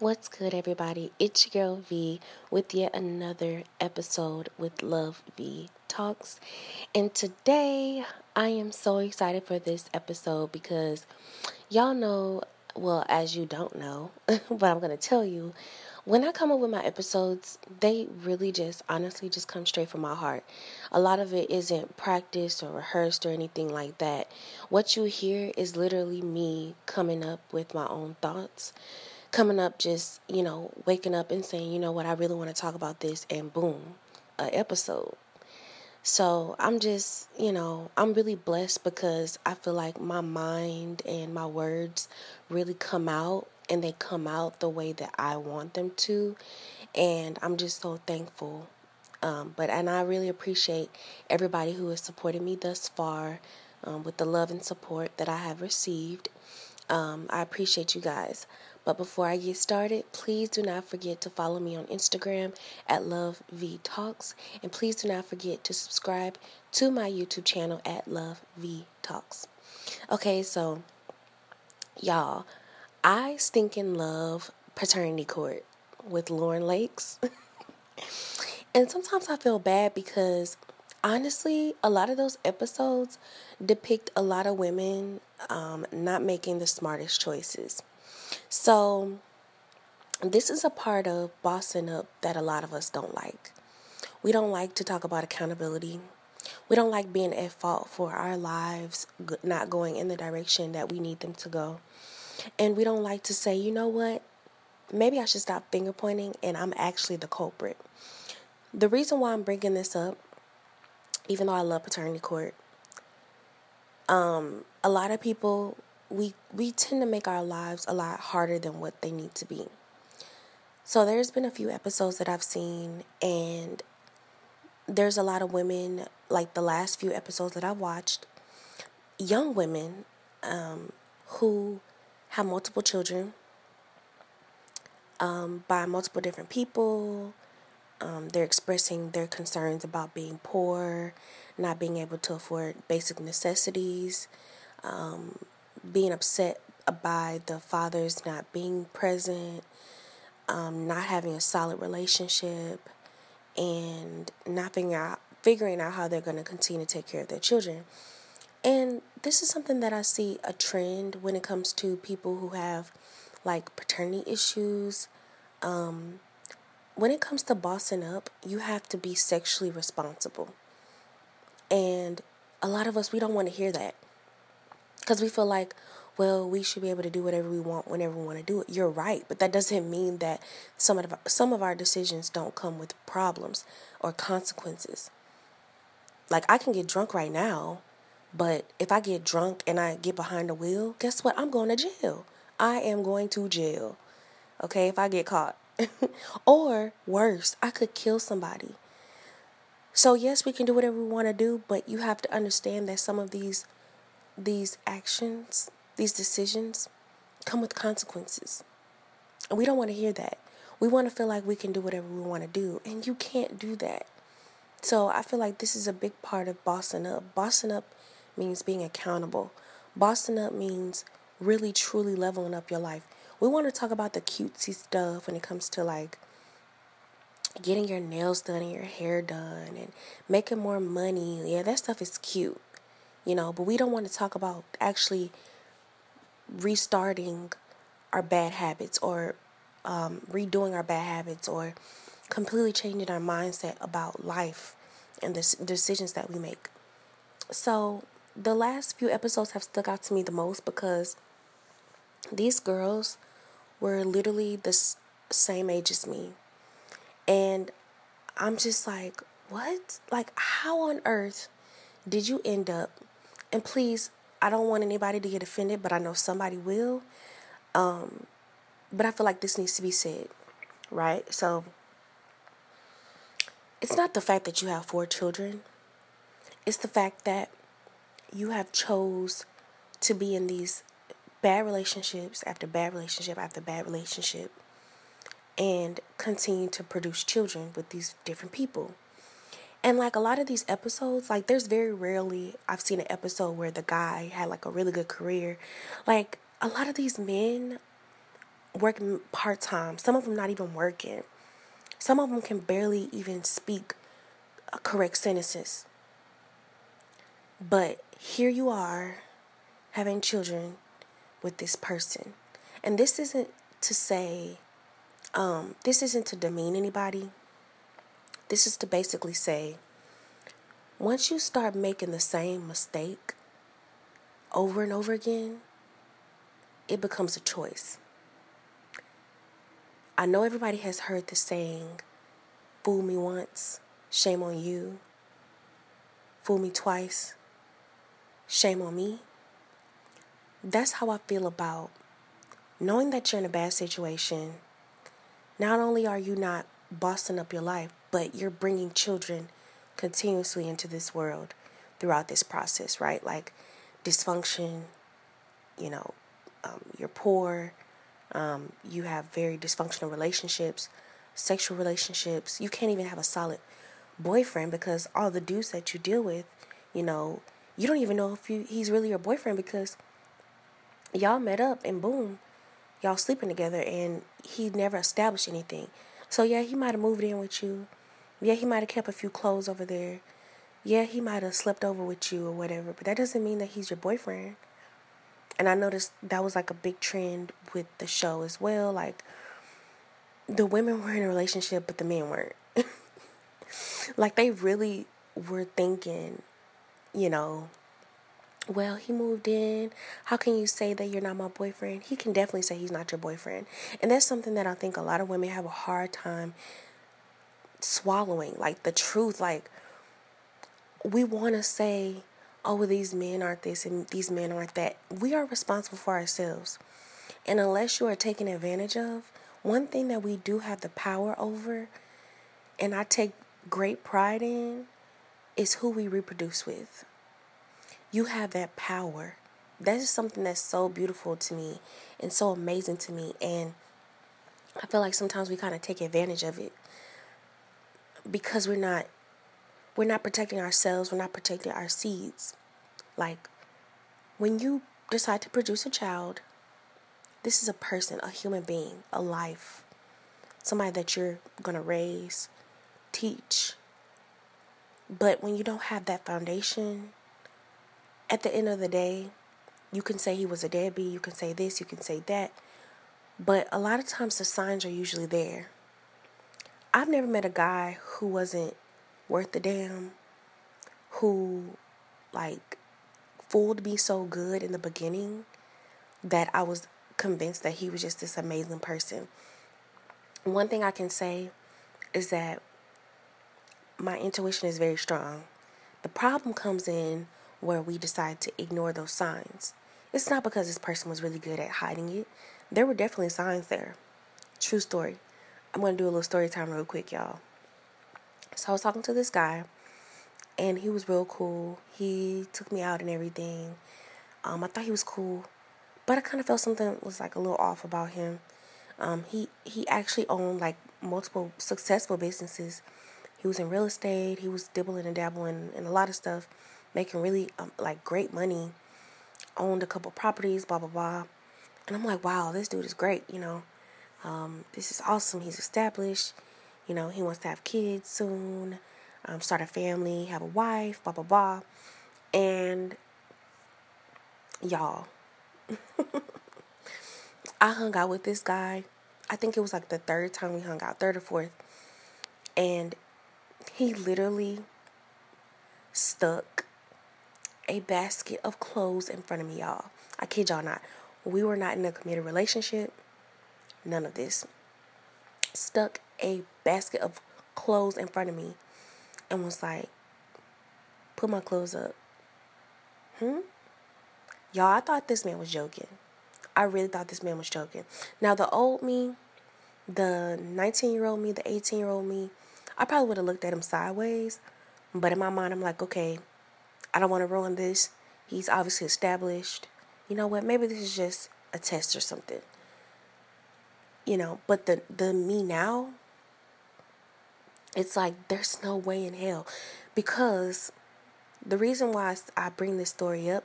What's good, everybody? It's your girl V with yet another episode with Love V Talks. And today I am so excited for this episode because y'all know, well, as you don't know, but I'm going to tell you, when I come up with my episodes, they really just honestly just come straight from my heart. A lot of it isn't practiced or rehearsed or anything like that. What you hear is literally me coming up with my own thoughts coming up just, you know, waking up and saying, you know what, I really want to talk about this, and boom, an episode. So I'm just, you know, I'm really blessed because I feel like my mind and my words really come out and they come out the way that I want them to. And I'm just so thankful. Um, but, and I really appreciate everybody who has supported me thus far um, with the love and support that I have received. Um, I appreciate you guys. But before I get started, please do not forget to follow me on Instagram at Love V Talks, and please do not forget to subscribe to my YouTube channel at Love V Talks. Okay, so y'all, I stinking love paternity court with Lauren Lakes. and sometimes I feel bad because honestly, a lot of those episodes depict a lot of women um, not making the smartest choices. So, this is a part of bossing up that a lot of us don't like. We don't like to talk about accountability. We don't like being at fault for our lives not going in the direction that we need them to go. And we don't like to say, you know what? Maybe I should stop finger pointing and I'm actually the culprit. The reason why I'm bringing this up, even though I love paternity court, um, a lot of people we we tend to make our lives a lot harder than what they need to be. So there's been a few episodes that I've seen and there's a lot of women like the last few episodes that I've watched young women um, who have multiple children um, by multiple different people. Um, they're expressing their concerns about being poor, not being able to afford basic necessities, um, being upset by the fathers not being present, um, not having a solid relationship, and not figuring out figuring out how they're going to continue to take care of their children. And this is something that I see a trend when it comes to people who have like paternity issues. Um, when it comes to bossing up, you have to be sexually responsible. And a lot of us, we don't want to hear that because we feel like, well, we should be able to do whatever we want whenever we want to do it. You're right, but that doesn't mean that some of some of our decisions don't come with problems or consequences. Like I can get drunk right now, but if I get drunk and I get behind the wheel, guess what? I'm going to jail. I am going to jail. Okay, if I get caught. or worse, I could kill somebody. So yes, we can do whatever we want to do, but you have to understand that some of these these actions, these decisions come with consequences. And we don't want to hear that. We want to feel like we can do whatever we want to do, and you can't do that. So I feel like this is a big part of bossing up. Bossing up means being accountable. Bossing up means really truly leveling up your life. We want to talk about the cutesy stuff when it comes to like getting your nails done and your hair done and making more money. Yeah, that stuff is cute you know, but we don't want to talk about actually restarting our bad habits or um, redoing our bad habits or completely changing our mindset about life and the decisions that we make. So, the last few episodes have stuck out to me the most because these girls were literally the same age as me. And I'm just like, what? Like, how on earth did you end up and please, I don't want anybody to get offended, but I know somebody will. Um, but I feel like this needs to be said, right? So it's not the fact that you have four children. It's the fact that you have chose to be in these bad relationships after bad relationship after bad relationship and continue to produce children with these different people. And like a lot of these episodes, like there's very rarely I've seen an episode where the guy had like a really good career. Like a lot of these men working part time. Some of them not even working. Some of them can barely even speak correct sentences. But here you are having children with this person. And this isn't to say, um, this isn't to demean anybody. This is to basically say, once you start making the same mistake over and over again, it becomes a choice. I know everybody has heard the saying, fool me once, shame on you. Fool me twice, shame on me. That's how I feel about knowing that you're in a bad situation. Not only are you not bossing up your life, but you're bringing children continuously into this world throughout this process, right? Like dysfunction, you know, um, you're poor, um, you have very dysfunctional relationships, sexual relationships. You can't even have a solid boyfriend because all the dudes that you deal with, you know, you don't even know if you, he's really your boyfriend because y'all met up and boom, y'all sleeping together and he never established anything. So yeah, he might have moved in with you. Yeah, he might have kept a few clothes over there. Yeah, he might have slept over with you or whatever, but that doesn't mean that he's your boyfriend. And I noticed that was like a big trend with the show as well. Like the women were in a relationship, but the men weren't. like they really were thinking, you know, well, he moved in. How can you say that you're not my boyfriend? He can definitely say he's not your boyfriend. And that's something that I think a lot of women have a hard time swallowing. Like the truth. Like, we want to say, oh, these men aren't this and these men aren't that. We are responsible for ourselves. And unless you are taken advantage of, one thing that we do have the power over, and I take great pride in, is who we reproduce with you have that power. That is something that's so beautiful to me and so amazing to me. And I feel like sometimes we kind of take advantage of it because we're not we're not protecting ourselves, we're not protecting our seeds. Like when you decide to produce a child, this is a person, a human being, a life. Somebody that you're going to raise, teach. But when you don't have that foundation, at the end of the day, you can say he was a deadbeat, you can say this, you can say that, but a lot of times the signs are usually there. I've never met a guy who wasn't worth the damn, who like fooled me so good in the beginning that I was convinced that he was just this amazing person. One thing I can say is that my intuition is very strong. The problem comes in where we decide to ignore those signs. It's not because this person was really good at hiding it. There were definitely signs there. True story. I'm to do a little story time real quick, y'all. So I was talking to this guy, and he was real cool. He took me out and everything. Um, I thought he was cool, but I kind of felt something was like a little off about him. Um, he he actually owned like multiple successful businesses. He was in real estate. He was dibbling and dabbling in a lot of stuff making really um, like great money, owned a couple properties, blah blah blah. And I'm like, wow, this dude is great, you know. Um, this is awesome. He's established. You know, he wants to have kids soon, um, start a family, have a wife, blah blah blah. And y'all, I hung out with this guy. I think it was like the third time we hung out, third or fourth. And he literally stuck a basket of clothes in front of me, y'all. I kid y'all not. We were not in a committed relationship. None of this. Stuck a basket of clothes in front of me and was like, put my clothes up. Hmm? Y'all, I thought this man was joking. I really thought this man was joking. Now, the old me, the 19 year old me, the 18 year old me, I probably would have looked at him sideways. But in my mind, I'm like, okay, I don't want to ruin this. He's obviously established. You know what? Maybe this is just a test or something. You know, but the the me now, it's like there's no way in hell because the reason why I bring this story up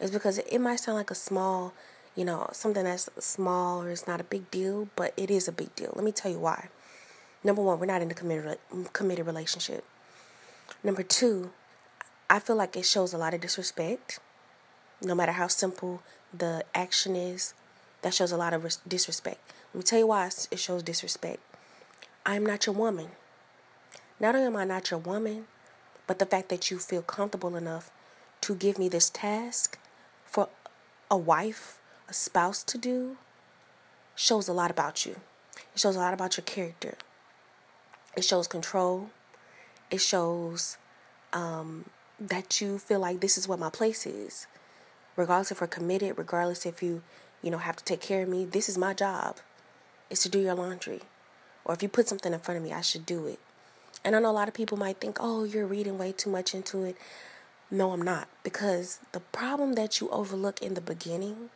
is because it might sound like a small you know, something that's small or it's not a big deal, but it is a big deal. Let me tell you why. Number one, we're not in a committed committed relationship. Number two, I feel like it shows a lot of disrespect. No matter how simple the action is, that shows a lot of disrespect. Let me tell you why it shows disrespect. I'm not your woman. Not only am I not your woman, but the fact that you feel comfortable enough to give me this task for a wife, a spouse to do shows a lot about you. It shows a lot about your character. It shows control. It shows um, that you feel like this is what my place is. Regardless if we're committed, regardless if you, you know, have to take care of me, this is my job. Is to do your laundry. Or if you put something in front of me, I should do it. And I know a lot of people might think, oh, you're reading way too much into it. No, I'm not. Because the problem that you overlook in the beginning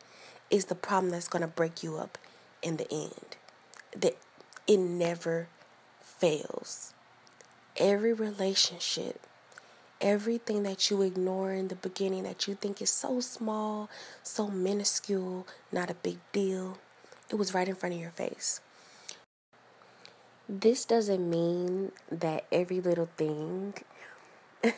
is the problem that's going to break you up in the end. That it never fails. Every relationship, everything that you ignore in the beginning that you think is so small, so minuscule, not a big deal, it was right in front of your face. This doesn't mean that every little thing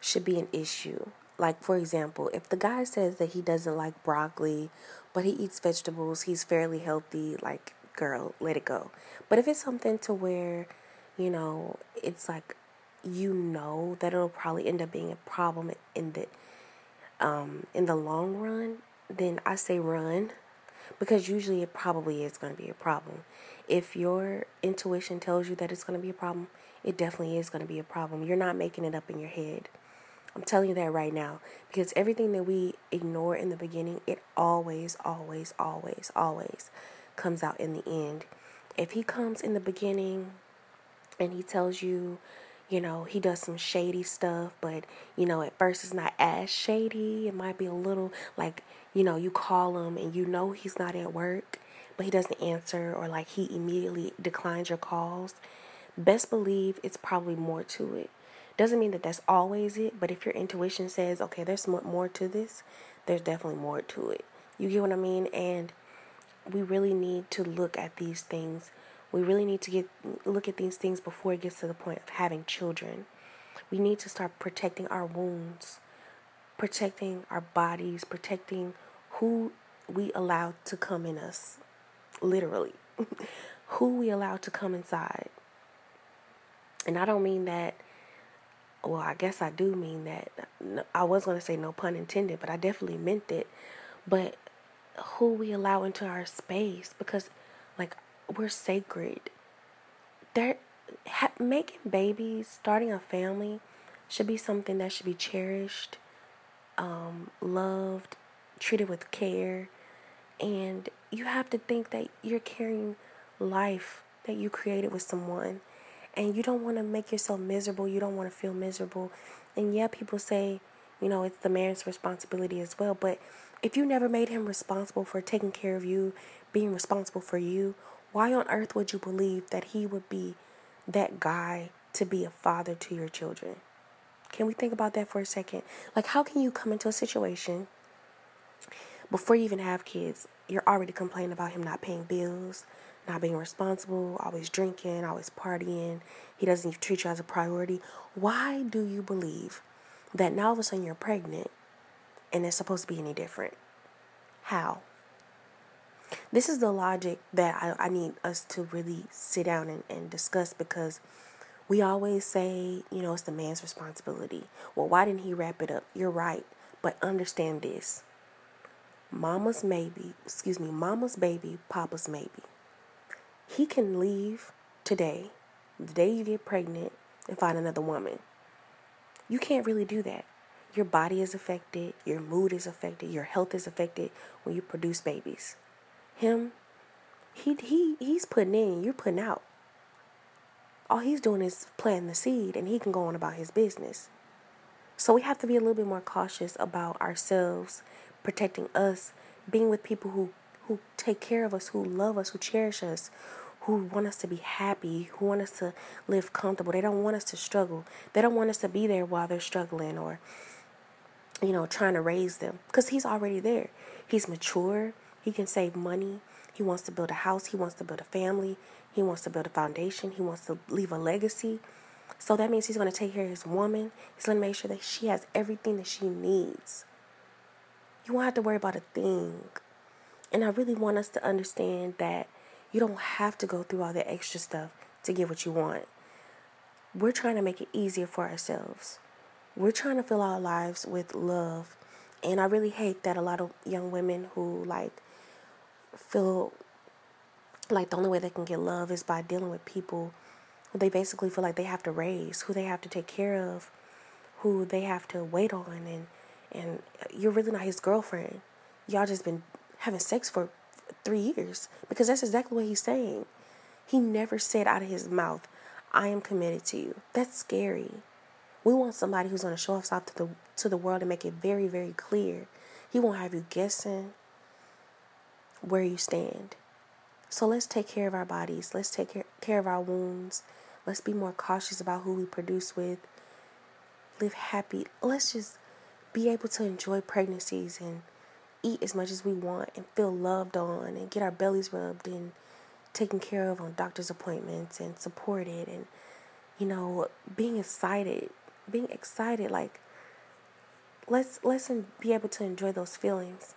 should be an issue. Like, for example, if the guy says that he doesn't like broccoli, but he eats vegetables, he's fairly healthy, like, girl, let it go. But if it's something to where, you know, it's like you know that it'll probably end up being a problem in the um in the long run, then I say run because usually it probably is going to be a problem. If your intuition tells you that it's going to be a problem, it definitely is going to be a problem. You're not making it up in your head. I'm telling you that right now because everything that we ignore in the beginning, it always, always, always, always comes out in the end. If he comes in the beginning and he tells you, you know, he does some shady stuff, but you know, at first it's not as shady. It might be a little like, you know, you call him and you know he's not at work, but he doesn't answer or like he immediately declines your calls. Best believe it's probably more to it. Doesn't mean that that's always it, but if your intuition says, okay, there's more to this, there's definitely more to it. You get what I mean? And we really need to look at these things. We really need to get look at these things before it gets to the point of having children. We need to start protecting our wounds, protecting our bodies, protecting who we allow to come in us, literally, who we allow to come inside. And I don't mean that, well, I guess I do mean that. I was going to say no pun intended, but I definitely meant it. But who we allow into our space because like we're sacred. There ha- making babies starting a family should be something that should be cherished um, loved treated with care. And you have to think that you're carrying life that you created with someone. And you don't want to make yourself miserable you don't want to feel miserable. And yeah people say you know it's the man's responsibility as well but if you never made him responsible for taking care of you, being responsible for you, why on earth would you believe that he would be that guy to be a father to your children? Can we think about that for a second? Like, how can you come into a situation before you even have kids? You're already complaining about him not paying bills, not being responsible, always drinking, always partying. He doesn't even treat you as a priority. Why do you believe that now all of a sudden you're pregnant and it's supposed to be any different. How? This is the logic that I, I need us to really sit down and, and discuss because we always say, you know, it's the man's responsibility. Well, why didn't he wrap it up? You're right. But understand this mama's maybe, excuse me, mama's baby, papa's maybe. He can leave today, the day you get pregnant, and find another woman. You can't really do that your body is affected, your mood is affected, your health is affected when you produce babies. Him, he he he's putting in, you're putting out. All he's doing is planting the seed and he can go on about his business. So we have to be a little bit more cautious about ourselves, protecting us, being with people who who take care of us, who love us, who cherish us, who want us to be happy, who want us to live comfortable. They don't want us to struggle. They don't want us to be there while they're struggling or you know, trying to raise them because he's already there. He's mature, He can save money. He wants to build a house. He wants to build a family. He wants to build a foundation. He wants to leave a legacy. So that means he's going to take care of his woman. He's going to make sure that she has everything that she needs. You won't have to worry about a thing. And I really want us to understand that you don't have to go through all the extra stuff to get what you want. We're trying to make it easier for ourselves. We're trying to fill our lives with love. And I really hate that a lot of young women who like feel like the only way they can get love is by dealing with people who they basically feel like they have to raise, who they have to take care of, who they have to wait on and and you're really not his girlfriend. Y'all just been having sex for three years because that's exactly what he's saying. He never said out of his mouth, I am committed to you. That's scary. We want somebody who's to show us off to the to the world and make it very, very clear. He won't have you guessing where you stand. So let's take care of our bodies. Let's take care, of our wounds. Let's be more cautious about who we produce with. Live happy. Let's just be able to enjoy pregnancies and eat as much as we want and feel loved on and get our bellies rubbed and taken care of on doctor's appointments and supported and you know being excited being excited like let's let's be able to enjoy those feelings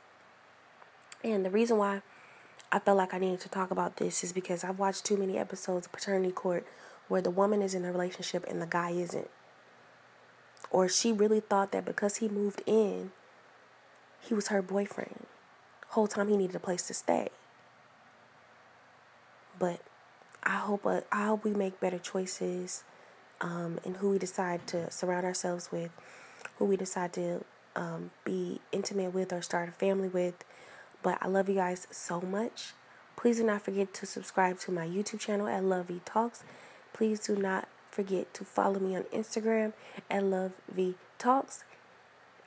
and the reason why I felt like I needed to talk about this is because I've watched too many episodes of paternity court where the woman is in a relationship and the guy isn't or she really thought that because he moved in he was her boyfriend. Whole time he needed a place to stay. But I hope uh, I hope we make better choices um, in who we decide to surround ourselves with, who we decide to um, be intimate with or start a family with. But I love you guys so much. Please do not forget to subscribe to my YouTube channel at Love V Talks. Please do not forget to follow me on Instagram at Love V Talks.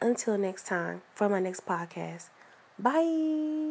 Until next time, for my next podcast. Bye.